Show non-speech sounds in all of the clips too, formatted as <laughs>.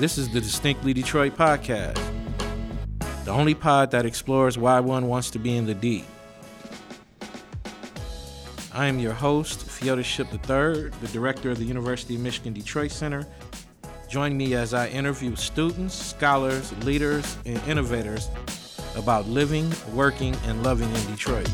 This is the Distinctly Detroit podcast, the only pod that explores why one wants to be in the D. I am your host, Feodies Shipp III, the director of the University of Michigan Detroit Center. Join me as I interview students, scholars, leaders, and innovators about living, working, and loving in Detroit.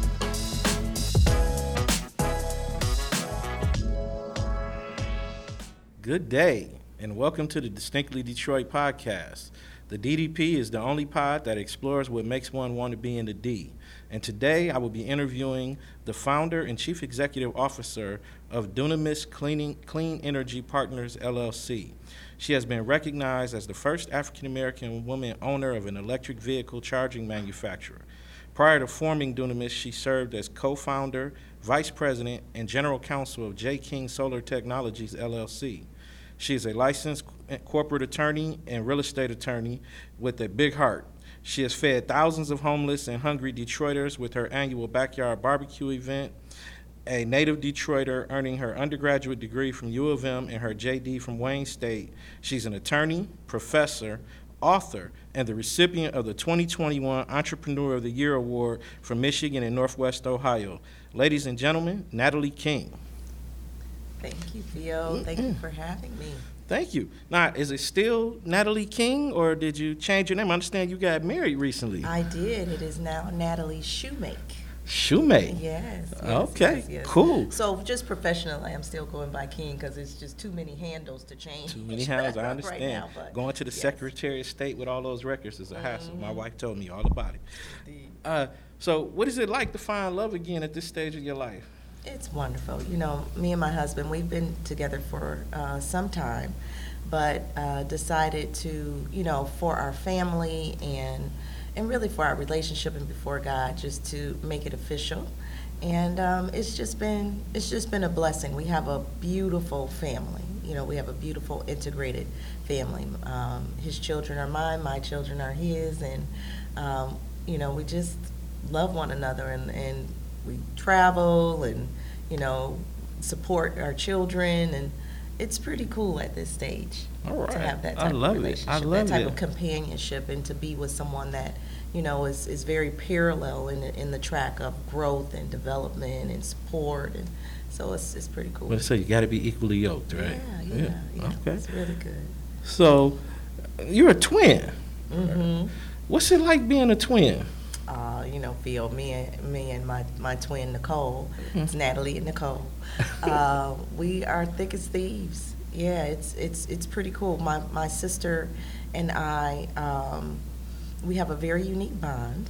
Good day, and welcome to the Distinctly Detroit podcast. The DDP is the only pod that explores what makes one want to be in the D. And today I will be interviewing the founder and chief executive officer of Dunamis Cleaning, Clean Energy Partners LLC. She has been recognized as the first African American woman owner of an electric vehicle charging manufacturer. Prior to forming Dunamis, she served as co founder, vice president, and general counsel of J. King Solar Technologies LLC. She is a licensed corporate attorney and real estate attorney with a big heart. She has fed thousands of homeless and hungry Detroiters with her annual backyard barbecue event. A native Detroiter earning her undergraduate degree from U of M and her JD from Wayne State. She's an attorney, professor, author, and the recipient of the 2021 Entrepreneur of the Year Award from Michigan and Northwest Ohio. Ladies and gentlemen, Natalie King. Thank you, Theo. Thank you for having me. Thank you. Now, is it still Natalie King, or did you change your name? I understand you got married recently. I did. It is now Natalie Shoemake. Shoemake. Yes. yes okay. Yes, yes. Cool. So, just professionally, I'm still going by King because it's just too many handles to change. Too many handles. I <laughs> understand. right now, going to the. Secretary of State with all those records is a hassle. Mm-hmm. My wife told me all about it. Uh, so, what is it like to find love again at this stage of your life? It's wonderful. You know, me and my husband, we've been together for uh, some time, but uh, decided to, you know, for our family and and really for our relationship and before God, just to make it official. And um, it's just been it's just been a blessing. We have a beautiful family. You know, we have a beautiful integrated family. Um, his children are mine, my children are his, and um, you know, we just love one another and and we travel and you know support our children and it's pretty cool at this stage All right. to have that I type love of relationship that type it. of companionship and to be with someone that you know is, is very parallel in the, in the track of growth and development and support and so it's, it's pretty cool Well, so you got to be equally yoked, right? yeah yeah, yeah. Okay. it's really good So, you're a twin. mm-hmm. What's it like being a twin? Uh, you know, Phil, me and me and my, my twin Nicole, it's Natalie and Nicole. <laughs> Uh, we are thick as thieves. Yeah, it's it's it's pretty cool. My my sister and I, um, we have a very unique bond,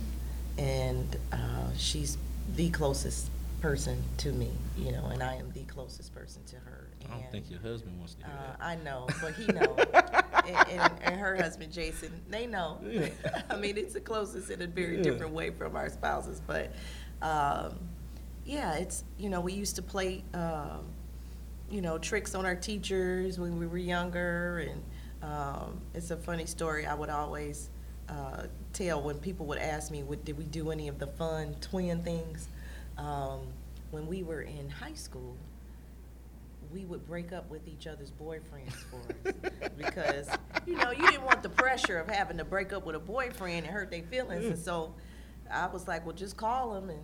and uh, she's the closest person to me, you know, and I am the closest person to her. I don't think your husband wants to hear uh, that. I know, but he knows. <laughs> and, and, and her husband Jason, they know. Yeah. <laughs> I mean, it's the closest in a very Yeah. different way from our spouses, but um, yeah, it's you know we used to play um, you know tricks on our teachers when we were younger, and um, it's a funny story. I would always uh, tell when people would ask me, would, "Did we do any of the fun twin things?" Um, when we were in high school, we would break up with each other's boyfriends for us. <laughs> Because you know you didn't want the pressure of having to break up with a boyfriend and hurt their feelings. And so i was like well just call them and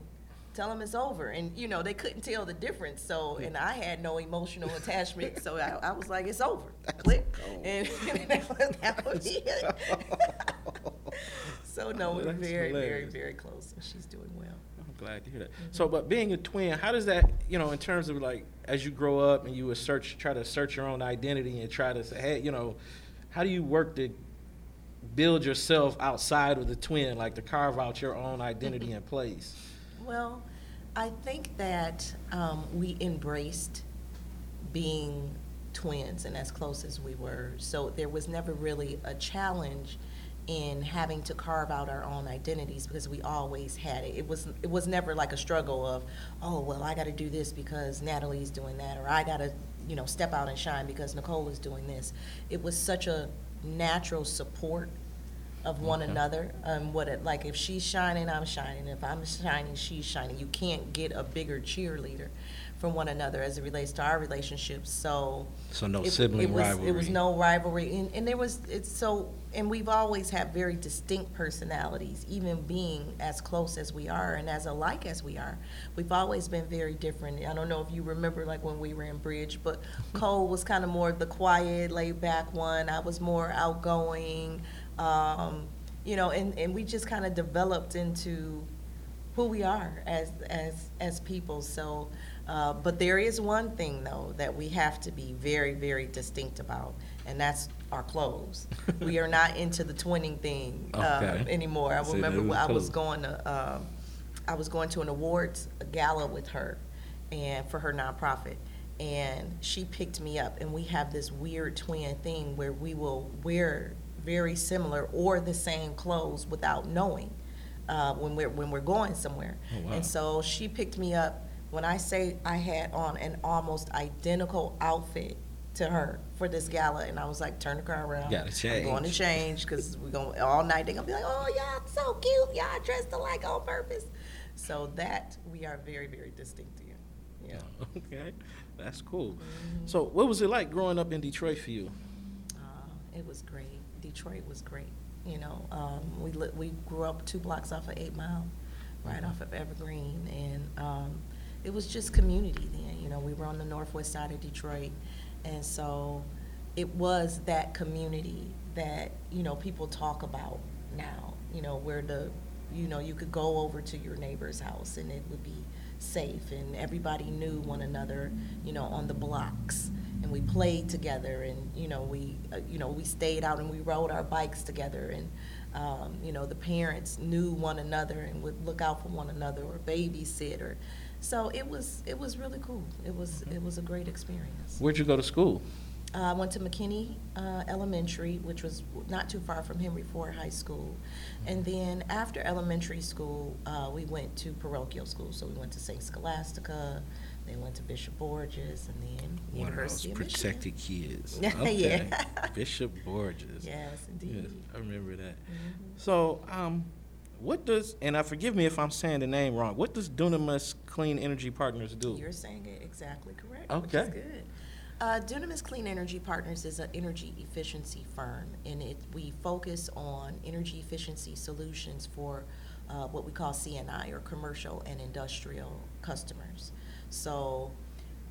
tell them it's over. And you know they couldn't tell the difference. So and i had no emotional attachment. So i, I was like it's over. <laughs> Click. <laughs> and, that was, that was it. so no we're very very hilarious. very close. And she's doing well glad to hear that. Mm-hmm. So, but being a twin, how does that, you know, in terms of like as you grow up and you would search, try to search your own identity and try to say, hey, you know, how do you work to build yourself outside of the twin, like to carve out your own identity <laughs> and place? Well, I think that um, we embraced being twins and as close as we were. So there was never really a challenge in having to carve out our own identities because we always had it. It was it was never like a struggle of, oh well, I got to do this because Natalie's doing that, or I got to you know step out and shine because Nicole is doing this. It was such a natural support of one Okay. another. Um, what it, like if she's shining, I'm shining. If I'm shining, she's shining. You can't get a bigger cheerleader from one another as it relates to our relationships. So So no it- sibling it was, rivalry. It was no rivalry, and, and there was it's so, and we've always had very distinct personalities, even being as close as we are and as alike as we are. We've always been very different. I don't know if you remember, like when we were in Bridge, but <laughs> Cole was kind of more the quiet, laid back one. I was more outgoing, um, you know, and, and we just kind of developed into who we are as as as people. So, uh, but there is one thing though that we have to be very very distinct about, and that's our clothes. <laughs> we are not into the twinning thing uh, Okay. anymore. I Say remember when I was going to um, I was going to an awards gala with her, and for her nonprofit. And she picked me up, and we have this weird twin thing where we will wear very similar or the same clothes without knowing uh, when we're when we're going somewhere. Oh, wow. And so she picked me up. When I say I had on an almost identical outfit to her for this gala, and I was like, "Turn the car around. Gotta I'm going to change because we're going all night. They're gonna be like, "Oh, y'all so cute. Y'all dressed alike on purpose." So that we are very very distinct here. Yeah. <laughs> Okay, that's cool. So what was it like growing up in Detroit for you? Uh, it was great. Detroit was great. You know, um, we li- we grew up two blocks off of Eight Mile, right off of Evergreen, and um, it was just community then. You know, we were on the northwest side of Detroit, and so it was that community that you know people talk about now. You know, where the you know you could go over to your neighbor's house and it would be safe, and everybody knew one another. You know, on the blocks and we played together and you know we uh, you know we stayed out and we rode our bikes together and um, you know the parents knew one another and would look out for one another or babysit or so it was it was really cool it was it was a great experience Where'd you go to school? uh, I went to McKinney uh, Elementary, which was not too far from Henry Ford High School. And then after elementary school, uh, we went to parochial school. So we went to St. Scholastica, then went to Bishop Borgess, and then One of those of Michigan. protected kids. <laughs> Yeah. Okay. <laughs> Bishop Borgess. Yes, indeed. Yes, I remember that. Mhm. So, um, what does, and I forgive me if I'm saying the name wrong, what does Dunamis Clean Energy Partners do? You're saying it exactly correct, which Okay. is good. Uh, Dunamis Clean Energy Partners is an energy efficiency firm, and it, we focus on energy efficiency solutions for uh, what we call CNI, or commercial and industrial customers. So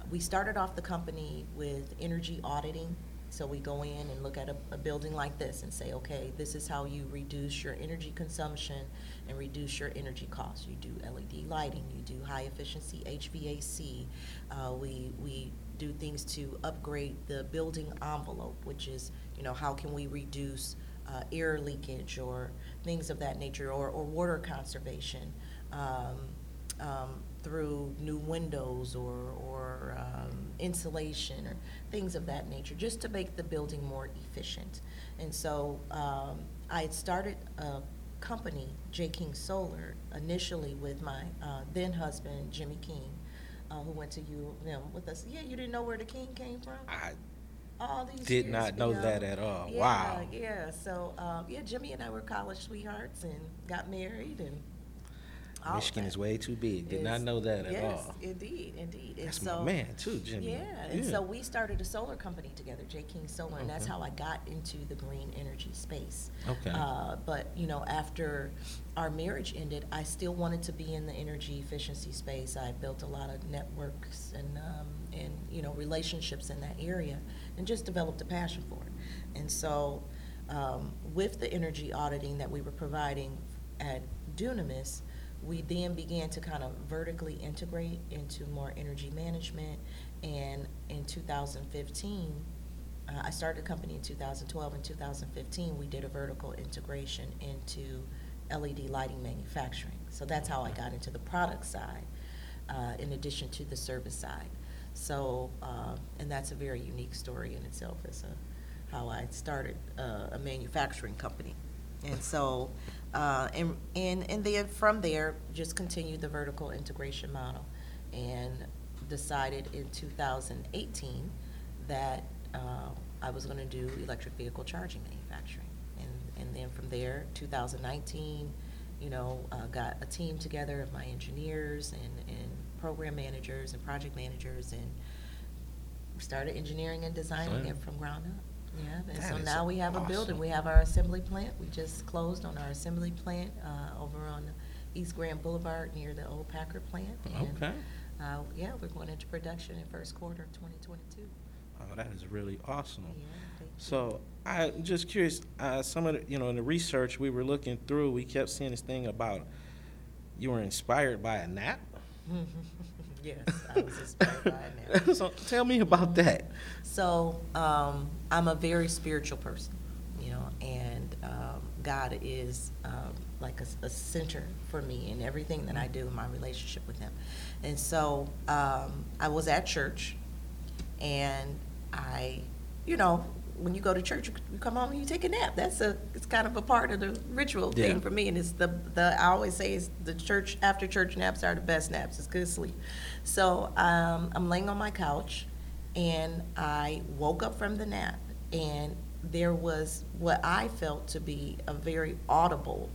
we started off the company with energy auditing. So we go in and look at a, a building like this and say, okay, this is how you reduce your energy consumption and reduce your energy costs. You do LED lighting, you do high efficiency HVAC. Uh, we, we do things to upgrade the building envelope, which is, you know, how can we reduce uh, air leakage or things of that nature, or, or water conservation. Um, um, through new windows or, or um, insulation or things of that nature, just to make the building more efficient. And so um, I had started a company, J. King Solar, initially with my uh, then husband, Jimmy King, uh, who went to U of M with us. Yeah, you didn't know where the King came from? I All these did years, not you know that at all. Yeah, Wow. Yeah, so, um, yeah, Jimmy and I were college sweethearts and got married and all Michigan is way too big. Did not know that at yes, all. indeed, indeed. And That's so, my man too, Jimmy. Yeah, and so we started a solar company together, J. King Solar, and that's how I got into the green energy space. Okay. Uh, but you know, after our marriage ended, I still wanted to be in the energy efficiency space. I built a lot of networks and um, and you know relationships in that area, and just developed a passion for it. And so, um, with the energy auditing that we were providing at Dunamis, we then began to kind of vertically integrate into more energy management. And in 2015, uh, I started a company in 2012. In 2015, we did a vertical integration into LED lighting manufacturing. So that's how I got into the product side, uh, in addition to the service side. So, uh, and that's a very unique story in itself as a, how I started uh, a manufacturing company. And so, uh, and, and, and then from there, just continued the vertical integration model and decided in 2018 that uh, I was going to do electric vehicle charging manufacturing. And, and then from there, 2019, you know, uh, got a team together of my engineers and, and program managers and project managers, and started engineering and designing Yeah. it from ground up. Yeah, and That so is now we have a building. We have our assembly plant. We just closed on our assembly plant uh, over on East Grand Boulevard near the old Packard plant. and, Okay. uh, Yeah, we're going into production in first quarter of 2022. Oh, that is really awesome. Yeah, thank you. So I'm just curious, uh, some of the, you know, in the research we were looking through, we kept seeing this thing about you were inspired by a nap. <laughs> Yes, I was inspired by it now. so tell me about that. So, um, I'm a very spiritual person, you know, and, um, God is, um, like a center for me in everything that I do in my relationship with Him. And so, um, I was at church and I, you know, when you go to church, you come home and you take a nap. That's a, it's kind of a part of the ritual Yeah. thing for me. And it's the, the, I always say is the church, after church naps are the best naps. It's good sleep. So, um, I'm laying on my couch and I woke up from the nap and there was what I felt to be a very audible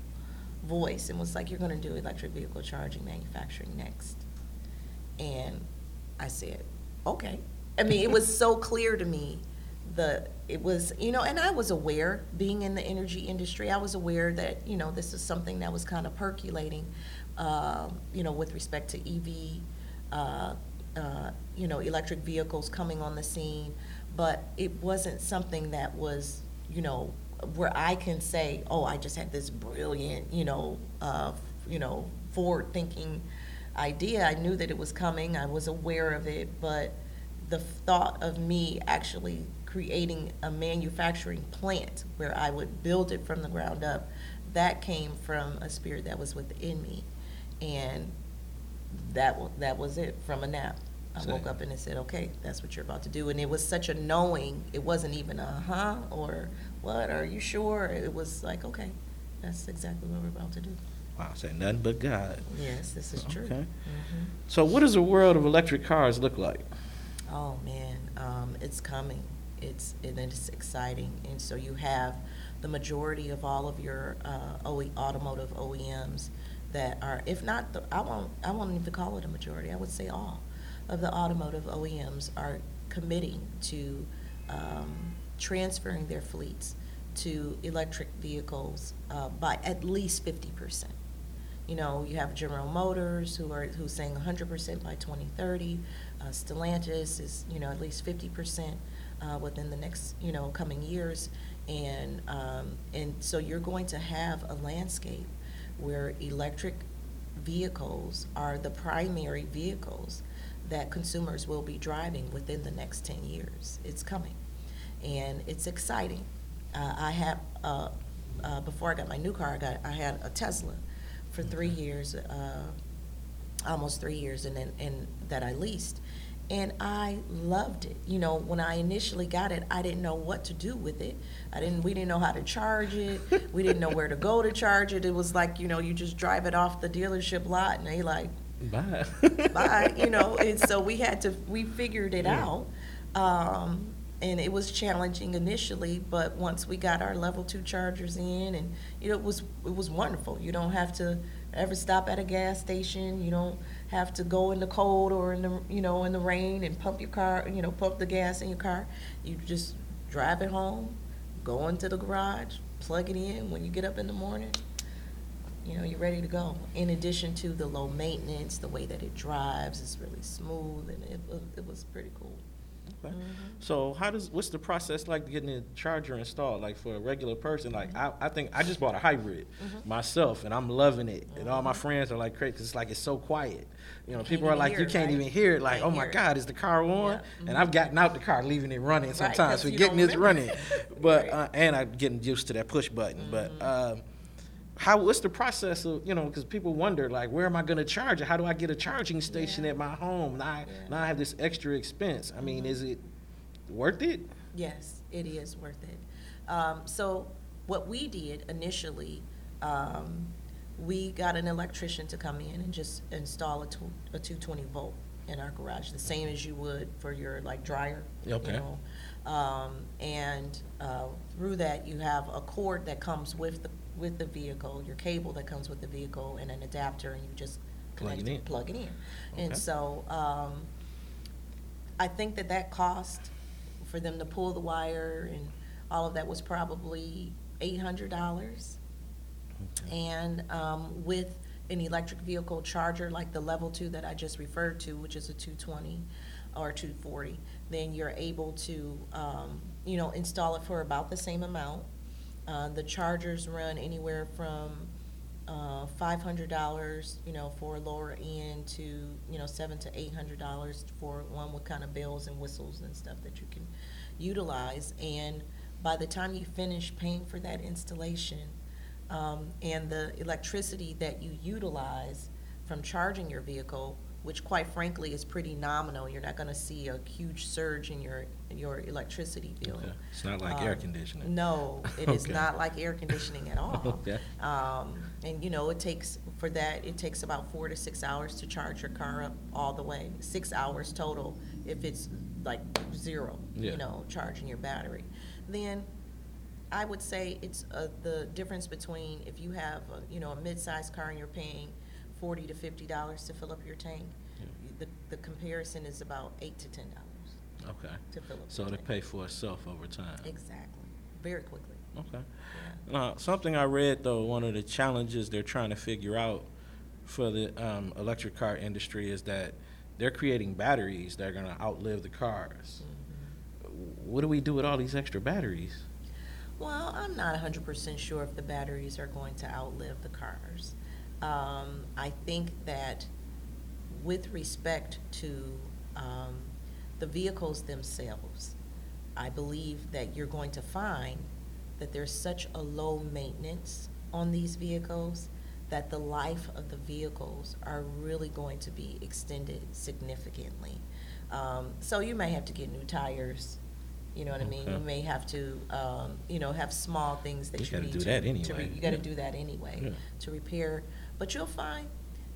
voice and was like, you're gonna do electric vehicle charging manufacturing next. And I said, okay. I mean, it was so clear to me, the, it was, you know, and I was aware, being in the energy industry, I was aware that, you know, this is something that was kind of percolating, um, you know, with respect to EV, uh, uh, you know, electric vehicles coming on the scene, but it wasn't something that was, you know, where I can say, oh, I just had this brilliant, you know, uh, you know, forward-thinking idea. I knew that it was coming. I was aware of it, but the thought of me actually creating a manufacturing plant where I would build it from the ground up, that came from a spirit that was within me, and that that was it from a nap. I Say. woke up and it said, "Okay, that's what you're about to do," and it was such a knowing. It wasn't even a huh or what. Are you sure? It was like, okay, that's exactly what we're about to do. Wow, say nothing but God. Yes, this is true. Okay. Mhm. So what does the world of electric cars look like? Oh man, um, it's coming. It's and it's exciting. And so you have the majority of all of your uh, OE, automotive OEMs that are, if not, the, I won't, I won't even call it a majority. I would say all of the automotive OEMs are committing to um, transferring their fleets to electric vehicles uh, by at least fifty percent. You know, you have General Motors who are, who's saying hundred percent by twenty thirty. Uh, Stellantis is, you know, at least fifty percent, uh, within the next, you know, coming years. And, um, and so you're going to have a landscape where electric vehicles are the primary vehicles that consumers will be driving within the next ten years. It's coming. And it's exciting. Uh, I have, uh, uh, before I got my new car, I got, I had a Tesla for three years, uh, almost three years, and then, and that I leased. And I loved it. You know, when I initially got it, I didn't know what to do with it. I didn't, we didn't know how to charge it. We didn't know where to go to charge it. It was like, you know, you just drive it off the dealership lot and they like, Bye. bye, <laughs> you know, and so we had to, we figured it Yeah. out. Um, and it was challenging initially, but once we got our level two chargers in and, you know, it was, it was wonderful. You don't have to ever stop at a gas station. You don't have to go in the cold or in the, you know, in the rain and pump your car, you know, pump the gas in your car. You just drive it home, go into the garage, plug it in when you get up in the morning, you know, you're ready to go. In addition to the low maintenance, the way that it drives is really smooth, and it, it was pretty cool. Okay. So how does, what's the process like getting a charger installed? Like for a regular person, like I, I think, I just bought a hybrid Mm-hmm. myself and I'm loving it. And all my friends are like crazy, cause it's like, it's so quiet. You know, people are like, you it, can't right? even hear it, like, oh my. God, is the car on? Yeah, And mhm. I've gotten out the car, leaving it running Right, sometimes, 'cause you forgetting don't it's running. <laughs> But, Right. uh, and I'm getting used to that push button, but, Mm-hmm. How, what's the process of, you know, because people wonder, like, where am I gonna charge it? How do I get a charging station Yeah. at my home? Now, I- Yeah. Mm-hmm. now I have this extra expense. I mean, is it worth it? Yes, it is worth it. Um, so what we did initially, um, we got an electrician to come in and just install a, two, a 220 volt in our garage, the same as you would for your like dryer. Okay. You know? Um, and uh, through that, you have a cord that comes with the with the vehicle, your cable that comes with the vehicle, and an adapter, and you just Plug it connect in. Plug it in. Okay. And so, um, I think that that cost for them to pull the wire and all of that was probably eight hundred dollars. And um, with an electric vehicle charger like the level two that I just referred to, which is a two twenty or two forty, then you're able to, um, you know, install it for about the same amount. Uh, The chargers run anywhere from uh, five hundred dollars, you know, for a lower end to, you know, seven to eight hundred dollars for one with kind of bells and whistles and stuff that you can utilize. And by the time you finish paying for that installation, um, and the electricity that you utilize from charging your vehicle, which quite frankly is pretty nominal, you're not gonna see a huge surge in your, your electricity bill. Okay. It's not like air Um, conditioning. No, <laughs> it is Okay. not like air conditioning at all. <laughs> Okay. Um, and you know, it takes, for that, it takes about four to six hours to charge your car up all the way. Six hours total if it's like zero, Yeah. you know, charging your battery. Then I would say it's, uh, the difference between if you have, a, you know, a mid-sized car and you're paying forty to fifty dollars to fill up your tank, the, the comparison is about eight to ten dollars Okay. to fill up So your to tank. pay for itself over time. Exactly, very quickly, Okay. yeah. Now, something I read though, one of the challenges they're trying to figure out for the um, electric car industry is that they're creating batteries that are going to outlive the cars. Mm-hmm. What do we do with all these extra batteries? Well, I'm not hundred percent sure if the batteries are going to outlive the cars. Um, I think that with respect to, um, the vehicles themselves, I believe that you're going to find that there's such a low maintenance on these vehicles that the life of the vehicles are really going to be extended significantly. Um, so you may have to get new tires, you know what I mean? You may have to, um, you know, have small things that You you gotta need do to. that to re- anyway. You gotta Yeah. do that anyway, Yeah. to repair. But you'll find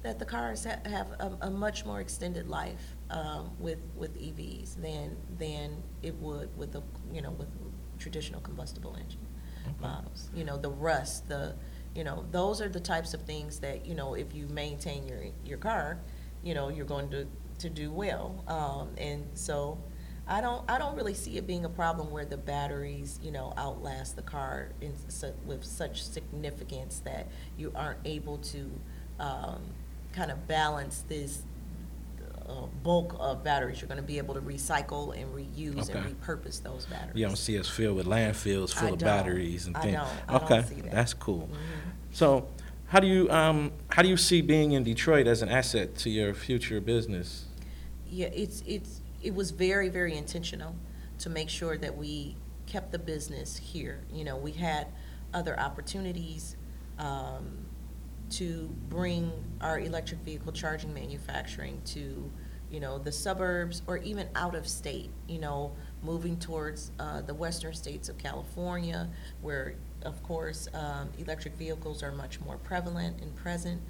that the cars ha- have a, a much more extended life, um, with, with EVs than, than it would with the, you know, with traditional combustible engine Okay. models. You know, the rust, the, you know, those are the types of things that, you know, if you maintain your, your car, you know, you're going to, to do well. Um, and so I don't, I don't really see it being a problem where the batteries, you know, outlast the car in, su- with such significance that you aren't able to, um, kind of balance this, uh, bulk of batteries. You're gonna be able to recycle and reuse and repurpose those batteries. You don't see us filled with landfills I full of don't. batteries and I things. don't. I don't okay, see that. that's cool. Mhm. So, how do you um, how do you see being in Detroit as an asset to your future business? Yeah, it's, it's, it was very, very intentional to make sure that we kept the business here. You know, we had other opportunities um, to bring our electric vehicle charging manufacturing to, you know, the suburbs or even out of state, you know, moving towards uh, the western states of California, where, of course, um, electric vehicles are much more prevalent and present.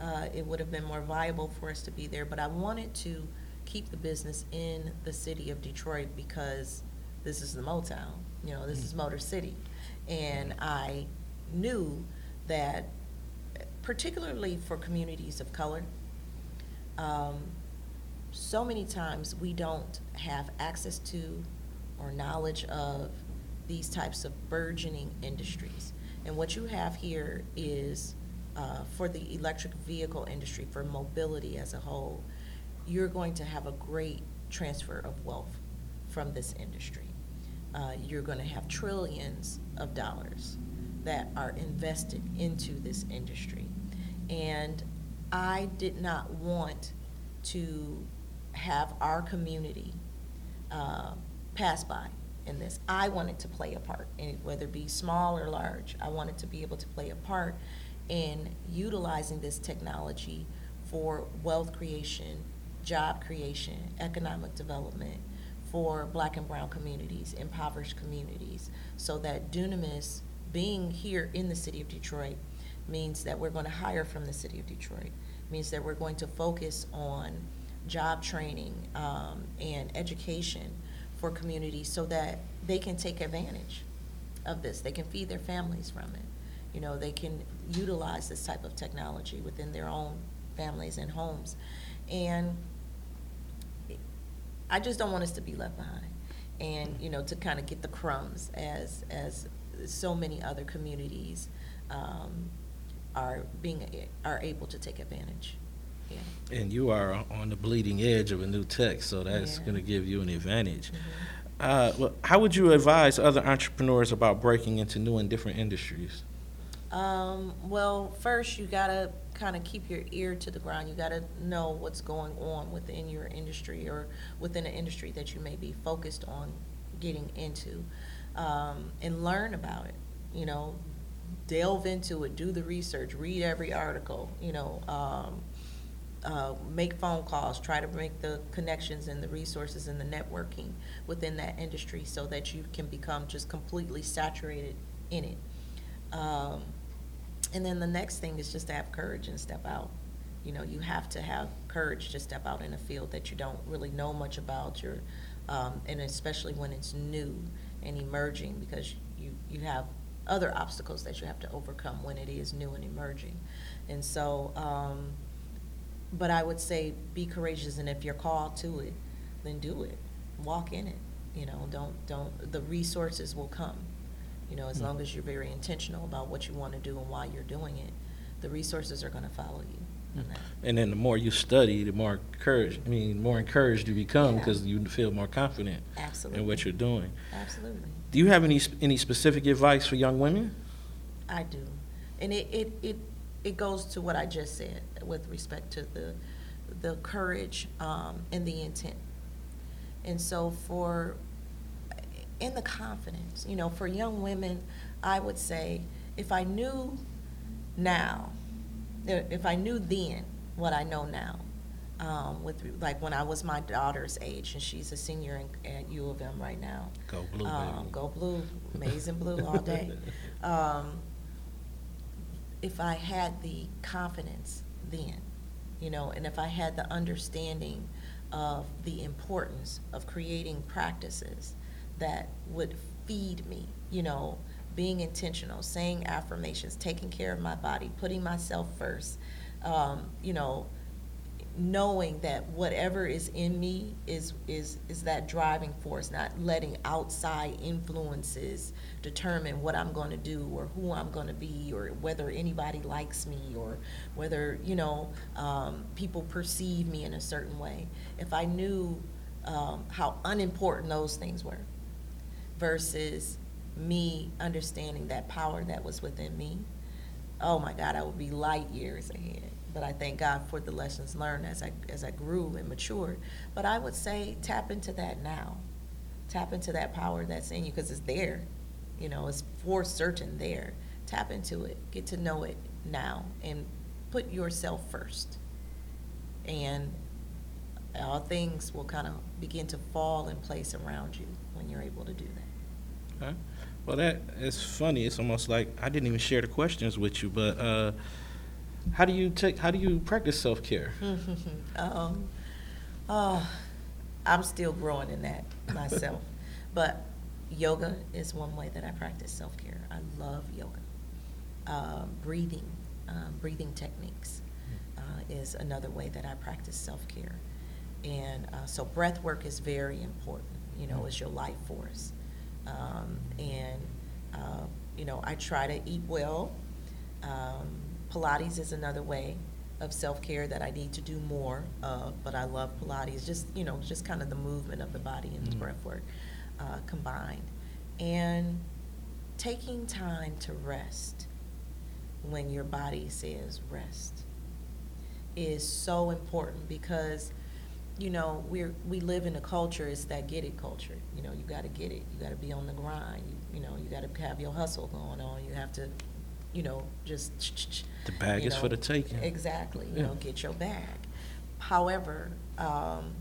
Uh, It would have been more viable for us to be there, but I wanted to keep the business in the city of Detroit because this is the Motown, you know, this is Motor City. And I knew that particularly for communities of color, um, so many times we don't have access to or knowledge of these types of burgeoning industries. And what you have here is, uh, for the electric vehicle industry, for mobility as a whole, you're going to have a great transfer of wealth from this industry. Uh, you're going to have trillions of dollars that are invested into this industry. And I did not want to have our community uh, pass by in this. I wanted to play a part, whether it be small or large. I wanted to be able to play a part in utilizing this technology for wealth creation, job creation, economic development for black and brown communities, impoverished communities, so that Dunamis, being here in the city of Detroit, means that we're going to hire from the city of Detroit, means that we're going to focus on job training um, and education for communities so that they can take advantage of this. They can feed their families from it. You know, they can utilize this type of technology within their own families and homes. And I just don't want us to be left behind. And, you know, to kind of get the crumbs as, as so many other communities um, are being, are able to take advantage. Yeah. And you are on the bleeding edge of a new tech, so that's Yeah. going to give you an advantage. Mhm. Uh, well, how would you advise other entrepreneurs about breaking into new and different industries? Um, well, first you gotta kind of keep your ear to the ground. You gotta know what's going on within your industry or within an industry that you may be focused on getting into, um, and learn about it. You know, delve into it, do the research, read every article. You know, um, uh, make phone calls, try to make the connections and the resources and the networking within that industry so that you can become just completely saturated in it. Um, and then the next thing is just to have courage and step out. You know, you have to have courage to step out in a field that you don't really know much about, your, um, and especially when it's new and emerging, because you, you have other obstacles that you have to overcome when it is new and emerging. And so, um, but I would say be courageous, and if you're called to it, then do it. Walk in it. You know, don't don't. The resources will come. You know, as Mm. long as you're very intentional about what you want to do and why you're doing it, the resources are going to follow you. And then the more you study, the more courage, I mean, more encouraged you become Yeah. because you feel more confident Absolutely. in what you're doing. Absolutely. Do you have any any specific advice for young women? I do. And it, it, it, it goes to what I just said with respect to the, the courage um, and the intent. And so for, in the confidence, you know, for young women, I would say if I knew now, if I knew then what I know now, um, with, like when I was my daughter's age, and she's a senior in, at U of M right now. Go blue, Um, baby. Go blue, amazing blue all <laughs> day. Um, if I had the confidence then, you know, and if I had the understanding of the importance of creating practices that would feed me, you know, being intentional, saying affirmations, taking care of my body, putting myself first, um, you know, knowing that whatever is in me is is is that driving force not letting outside influences determine what i'm going to do or who i'm going to be or whether anybody likes me or whether you know um, people perceive me in a certain way. If i knew um, how unimportant those things were versus me understanding that power that was within me oh my God, I would be light years ahead. But I thank God for the lessons learned as I as I grew and matured. But I would say tap into that now. Tap into that power that's in you because it's there. You know, it's for certain there. Tap into it. Get to know it now and put yourself first. And all things will kind of begin to fall in place around you when you're able to do that. Okay. Well, that is funny. It's almost like I didn't even share the questions with you, but uh, how do you take? How do you practice self care? um, <laughs> oh, I'm still growing in that <laughs> myself. but yoga is one way that I practice self care. I love yoga. Um, breathing, um, breathing techniques uh, is another way that I practice self care. And uh, so breath work is very important, you know, it's your life force. Um, and, uh, you know, I try to eat well. Um, Pilates is another way of self-care that I need to do more of, but I love Pilates, just, you know, just kind of the movement of the body and the Mhm. breath work uh, combined. And taking time to rest when your body says rest is so important because you know we're we live in a culture it's that get it culture you know you got to get it you got to be on the grind you, you know you got to have your hustle going on you have to you know just The bag is for the taking. exactly you Yeah. know get your bag however um,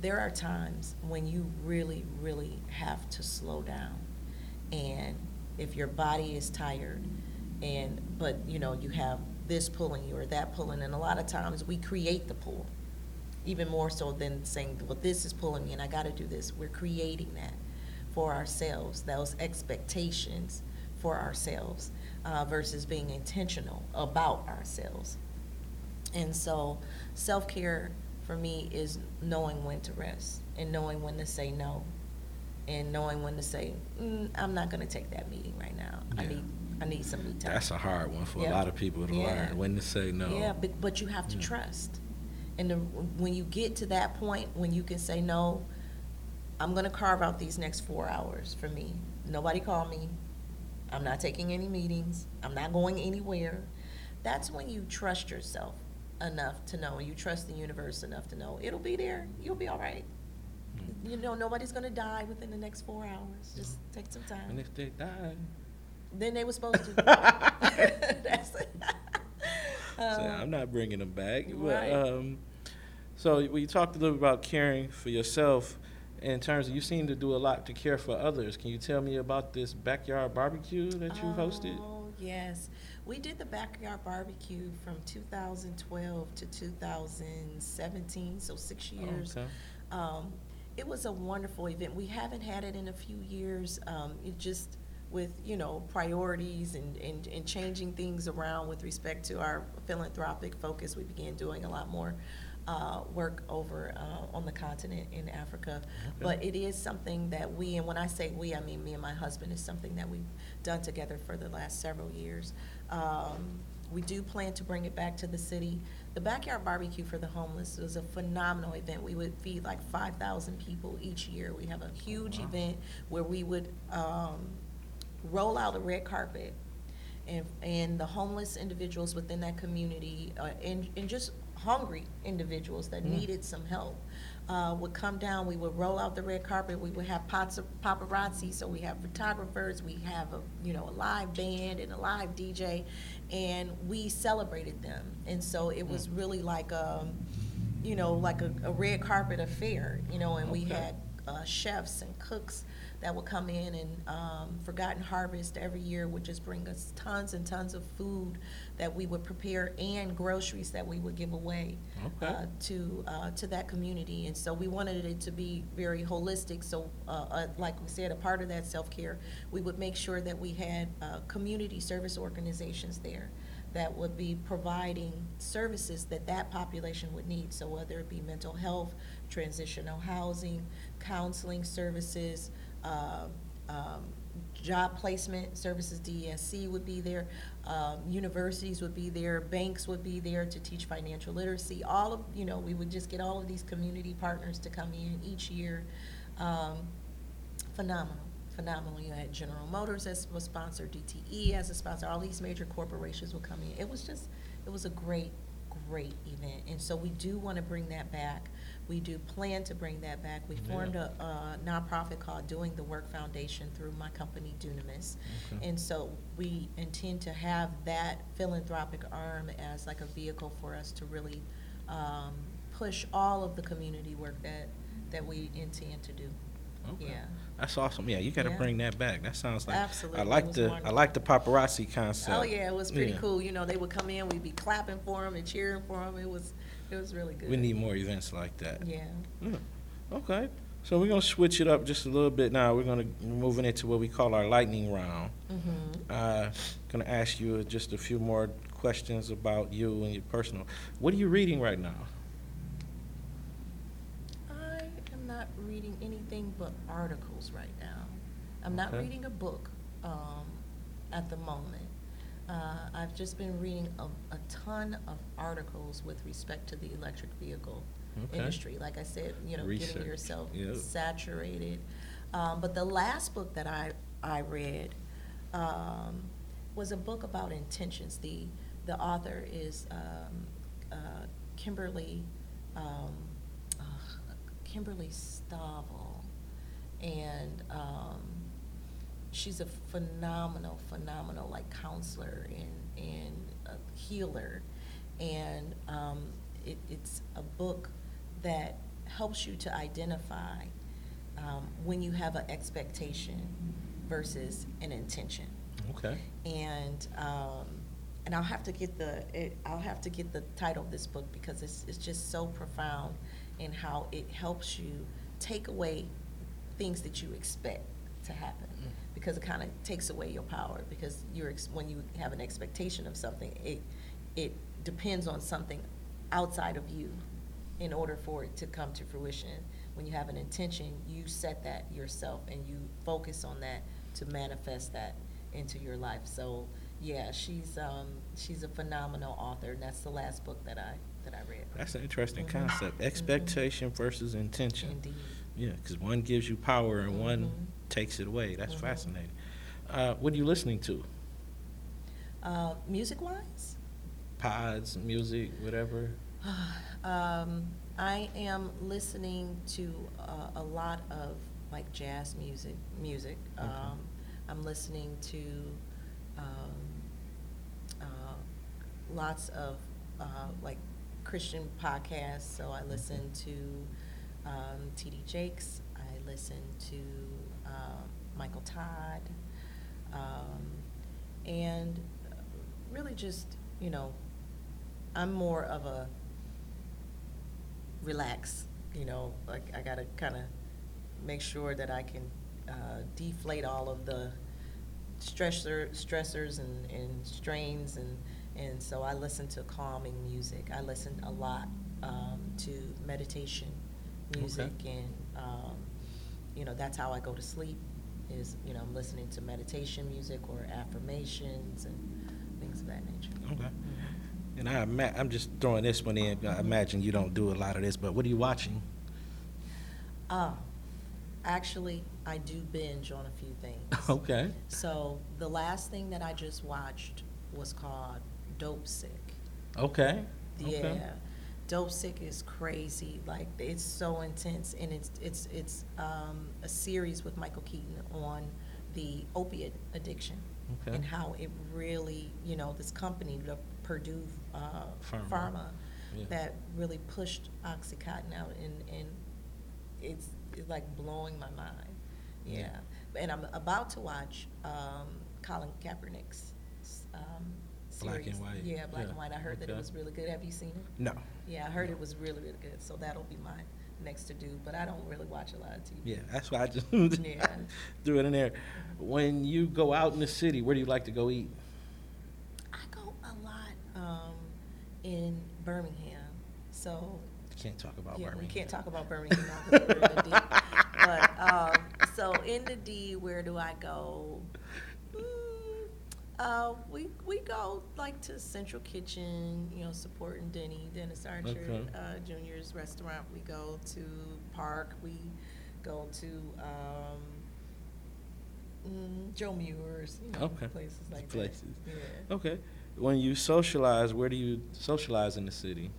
there are times when you really really have to slow down and if your body is tired and but you know you have this pulling you or that pulling and a lot of times we create the pull even more so than saying well this is pulling me and i got to do this we're creating that for ourselves those expectations for ourselves uh, versus being intentional about ourselves And so self care for me is knowing when to rest and knowing when to say no and knowing when to say, mm, I'm not going to take that meeting right now. I need I need some me time. That's a hard one for a lot of people to Yeah. learn when to say no. Yeah, but, but you have to Yeah. trust. And the, when you get to that point, when you can say, no, I'm gonna carve out these next four hours for me. Nobody call me. I'm not taking any meetings. I'm not going anywhere. That's when you trust yourself enough to know, and you trust the universe enough to know it'll be there. You'll be all right. Mm. You know, nobody's gonna die within the next four hours. Just take some time. And if they die, Then they were supposed to. <laughs> <laughs> That's it. Say, Um, I'm not bringing them back. But, um, so we talked a little about caring for yourself. In terms of you seem to do a lot to care for others. Can you tell me about this backyard barbecue that you hosted? Oh, yes. We did the backyard barbecue from 2012 to 2017, so six years. Okay. Um, it was a wonderful event. We haven't had it in a few years. Um, it just with you know priorities and, and, and changing things around with respect to our philanthropic focus, we began doing a lot more uh, work over uh, on the continent in Africa. But it is something that we, and when I say we, I mean me and my husband, is something that we've done together for the last several years. Um, we do plan to bring it back to the city. The backyard barbecue for the homeless was a phenomenal event. We would feed like 5,000 people each year. We have a huge Wow. event where we would um, roll out a red carpet and, and the homeless individuals within that community uh, and, and just hungry individuals that Mm. needed some help uh, would come down. We would roll out the red carpet. We would have pots of paparazzi. So we have photographers. We have a you know a live band and a live DJ, and we celebrated them. And so it was really like um, you know like a, a red carpet affair. You know, and we had uh, chefs and cooks that would come in and um, Forgotten Harvest every year would just bring us tons and tons of food that we would prepare and groceries that we would give away Okay. uh, to uh, to that community. And so we wanted it to be very holistic. So, uh, uh, like we said, a part of that self care, we would make sure that we had uh, community service organizations there that would be providing services that that population would need. So whether it be mental health, transitional housing, counseling services, um, um, job placement services, DESC would be there, um, universities would be there, banks would be there to teach financial literacy. All of, you know, we would just get all of these community partners to come in each year. Um, phenomenal, phenomenal. You had General Motors as a sponsor, DTE as a sponsor, all these major corporations would come in. It was just, it was a great, great event. And so we do want to bring that back. We do plan to bring that back. We formed a, a nonprofit called Doing the Work Foundation through my company Dunamis. Okay. And so we intend to have that philanthropic arm as like a vehicle for us to really um, push all of the community work that, that we intend to do. Okay. Yeah. That's awesome. Yeah, you got to Yeah. bring that back. That sounds like Absolutely. I like the I like the paparazzi concept. Oh, yeah, it was pretty Yeah. cool. You know, they would come in, we'd be clapping for them and cheering for them. It was, it was really good. We need more events like that. Yeah. Yeah. Okay. So we're gonna switch it up just a little bit now. We're gonna moving into what we call our lightning round. Mm-hmm. Uh, gonna ask you just a few more questions about you and your personal. What are you reading right now? I am not reading anything but articles right now. I'm not Okay. reading a book um, at the moment. Uh, I've just been reading a, a ton of articles with respect to the electric vehicle Okay. industry. Like I said, you know, Research, getting yourself yep. saturated. Um, but the last book that I, I read um, was a book about intentions. The, the author is um, uh, Kimberly, um, ugh, Kimberly Stavel. And um, she's a phenomenal, phenomenal like counselor and, and a healer. And um, it, it's a book that helps you to identify um, when you have an expectation versus an intention. Okay. And um, and I'll have to get the it, I'll have to get the title of this book because it's it's just so profound in how it helps you take away things that you expect to happen because it kind of takes away your power because you're ex- when you have an expectation of something it it depends on something outside of you in order for it to come to fruition. When you have an intention, you set that yourself and you focus on that to manifest that into your life. So, yeah, she's um, she's a phenomenal author, and that's the last book that I that I read. That's an interesting Mhm. concept. Mhm. Expectation versus intention. Indeed. Yeah, because one gives you power and one Mhm. Takes it away. That's Mhm. fascinating. Uh, what are you listening to? Uh, music wise, Pods, music, whatever. <sighs> um, I am listening to uh, a lot of like jazz music. Music. Okay. Um, I'm listening to um, uh, lots of uh, like Christian podcasts. So I listen to um, T.D. Jakes. I listen to uh, Michael Todd, um, and really just you know, I'm more of a relax. You know, like I gotta kind of make sure that I can uh, deflate all of the stressor, stressors and, and strains and, and so I listen to calming music. I listen a lot um, to meditation music and um, you know that's how I go to sleep is you know I'm listening to meditation music or affirmations and things of that nature. Okay. Mhm. And I ima- I'm just throwing this one in. I imagine you don't do a lot of this, but what are you watching? Ah, actually, I do binge on a few things. <laughs> Okay. So the last thing that I just watched was called Dope Sick. Okay. Okay. Dope Sick is crazy. Like it's so intense, and it's it's it's um, a series with Michael Keaton on the opiate addiction Okay. and how it really, you know, this company, the Purdue uh, Pharma. Pharma, Yeah. that really pushed OxyContin out, and and it's, it's like blowing my mind. Yeah, Yeah. and I'm about to watch um, Colin Kaepernick's um, Black and White. Yeah, Black Yeah. and White. I heard that it was really good. Have you seen it? No. Yeah, I heard it was really, really good. So that'll be my next to do. But I don't really watch a lot of TV. Yeah, that's why I just Yeah. <laughs> threw it in there. When you go out in the city, where do you like to go eat? I go a lot um, in Birmingham. So You can't talk about yeah, Birmingham. we can't talk about Birmingham now 'cause we're in the D. <laughs> But um, so in the D, where do I go? Mm, <laughs> uh, we we go like to Central Kitchen, you know, supporting Denny, Dennis Archer Okay. uh, Junior's restaurant. We go to Parc. We go to um, mm, Joe Muer's, you know, Okay. places like Places. that. Yeah. Okay. When you socialize, where do you socialize in the city?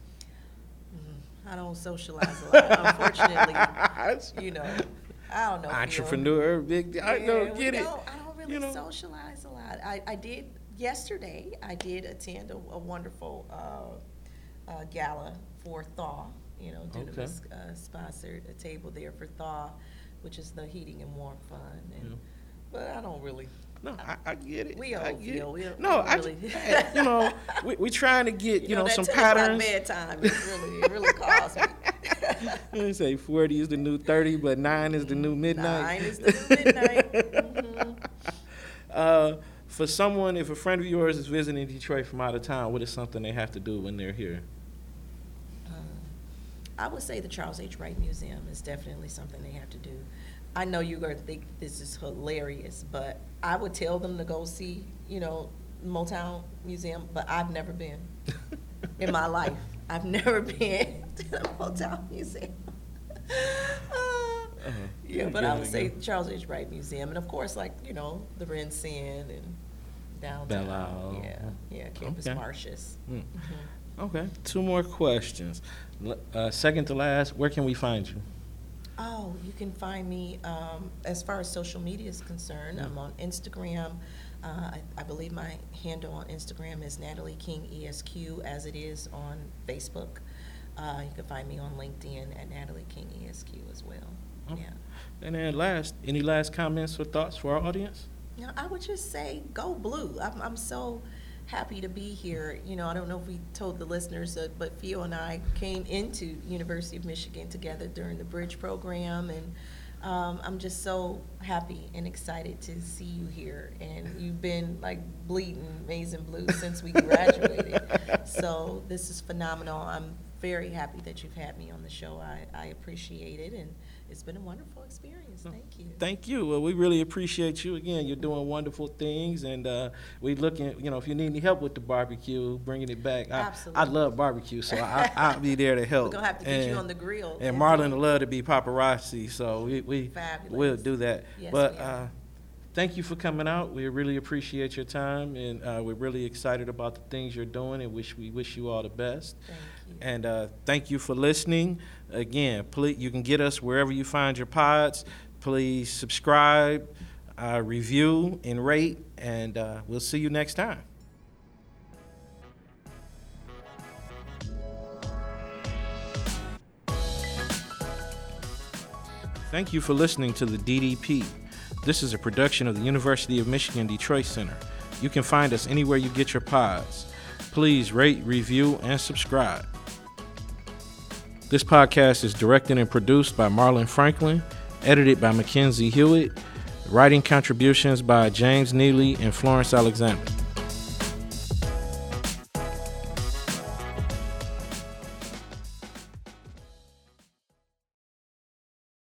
Mhm. I don't socialize a lot, unfortunately. <laughs> You know, I don't know. Entrepreneur, big. I Yeah, know, get it. don't- I don't really You know. socialize a lot. I, I did yesterday. I did attend a, a wonderful uh, uh, gala for Thaw. You know, Dunamis uh, sponsored a table there for Thaw, which is the heating and warmth fund. And, Yeah. But I don't really. No, I, I get it. We I old, get. We it. No, I really- <laughs> hey, you know, we we trying to get you, know, that some 10 o'clock patterns. bedtime is really it really calls me. <laughs> They say forty is the new thirty, but nine is the new midnight. Nine is the new midnight. <laughs> Mhm. uh, for someone, if a friend of yours is visiting Detroit from out of town, what is something they have to do when they're here? Um, I would say the Charles H. Wright Museum is definitely something they have to do. I know you're going to think this is hilarious, but I would tell them to go see, you know, Motown Museum, but I've never been in my <laughs> life. I've never <laughs> been to the Motown Museum. <laughs> Uh-huh. Yeah, but I would say. Charles H. Wright Museum, and of course, like you know, the RenCen and downtown. Belle Isle. Yeah, yeah, Campus Okay. Martius. Mm. Mhm. Okay, two more questions. Uh, second to last, where can we find you? Oh, you can find me, um, as far as social media is concerned, I'm on Instagram. Uh, I, I believe my handle on Instagram is Natalie King ESQ, as it is on Facebook. Uh, you can find me on LinkedIn at Natalie King ESQ as well. Okay. Yeah. And then last, any last comments or thoughts for our audience? I would just say, go blue. I'm, I'm so happy to be here. You know, I don't know if we told the listeners, uh, but Theo and I came into University of Michigan together during the Bridge program, and um, I'm just so happy and excited to see you here. And you've been like bleeding amazing blue since we graduated. <laughs> so this is phenomenal. I'm very happy that you've had me on the show. I, I appreciate it, and it's been a wonderful experience. Thank you. Thank you. Well, we really appreciate you. Again, you're doing wonderful things, and uh, we looking. You know, if you need any help with the barbecue, bringing it back. I, Absolutely. I love barbecue, so I, <laughs> I'll be there to help. We're gonna have to get you on the grill. And Marlon would love to be paparazzi, so we, we Fabulous. we'll do that. Yes, but uh, thank you for coming out. We really appreciate your time, and uh, we're really excited about the things you're doing, and wish we wish you all the best. Thank you. And uh, thank you for listening. Again, please, you can get us wherever you find your pods. Please subscribe, uh, review, and rate, and uh, we'll see you next time. Thank you for listening to the DDP. This is a production of the University of Michigan Detroit Center. You can find us anywhere you get your pods. Please rate, review, and subscribe. This podcast is directed and produced by Marlon Franklin, edited by Mackenzie Hewitt, writing contributions by James Neely and Florence Alexander.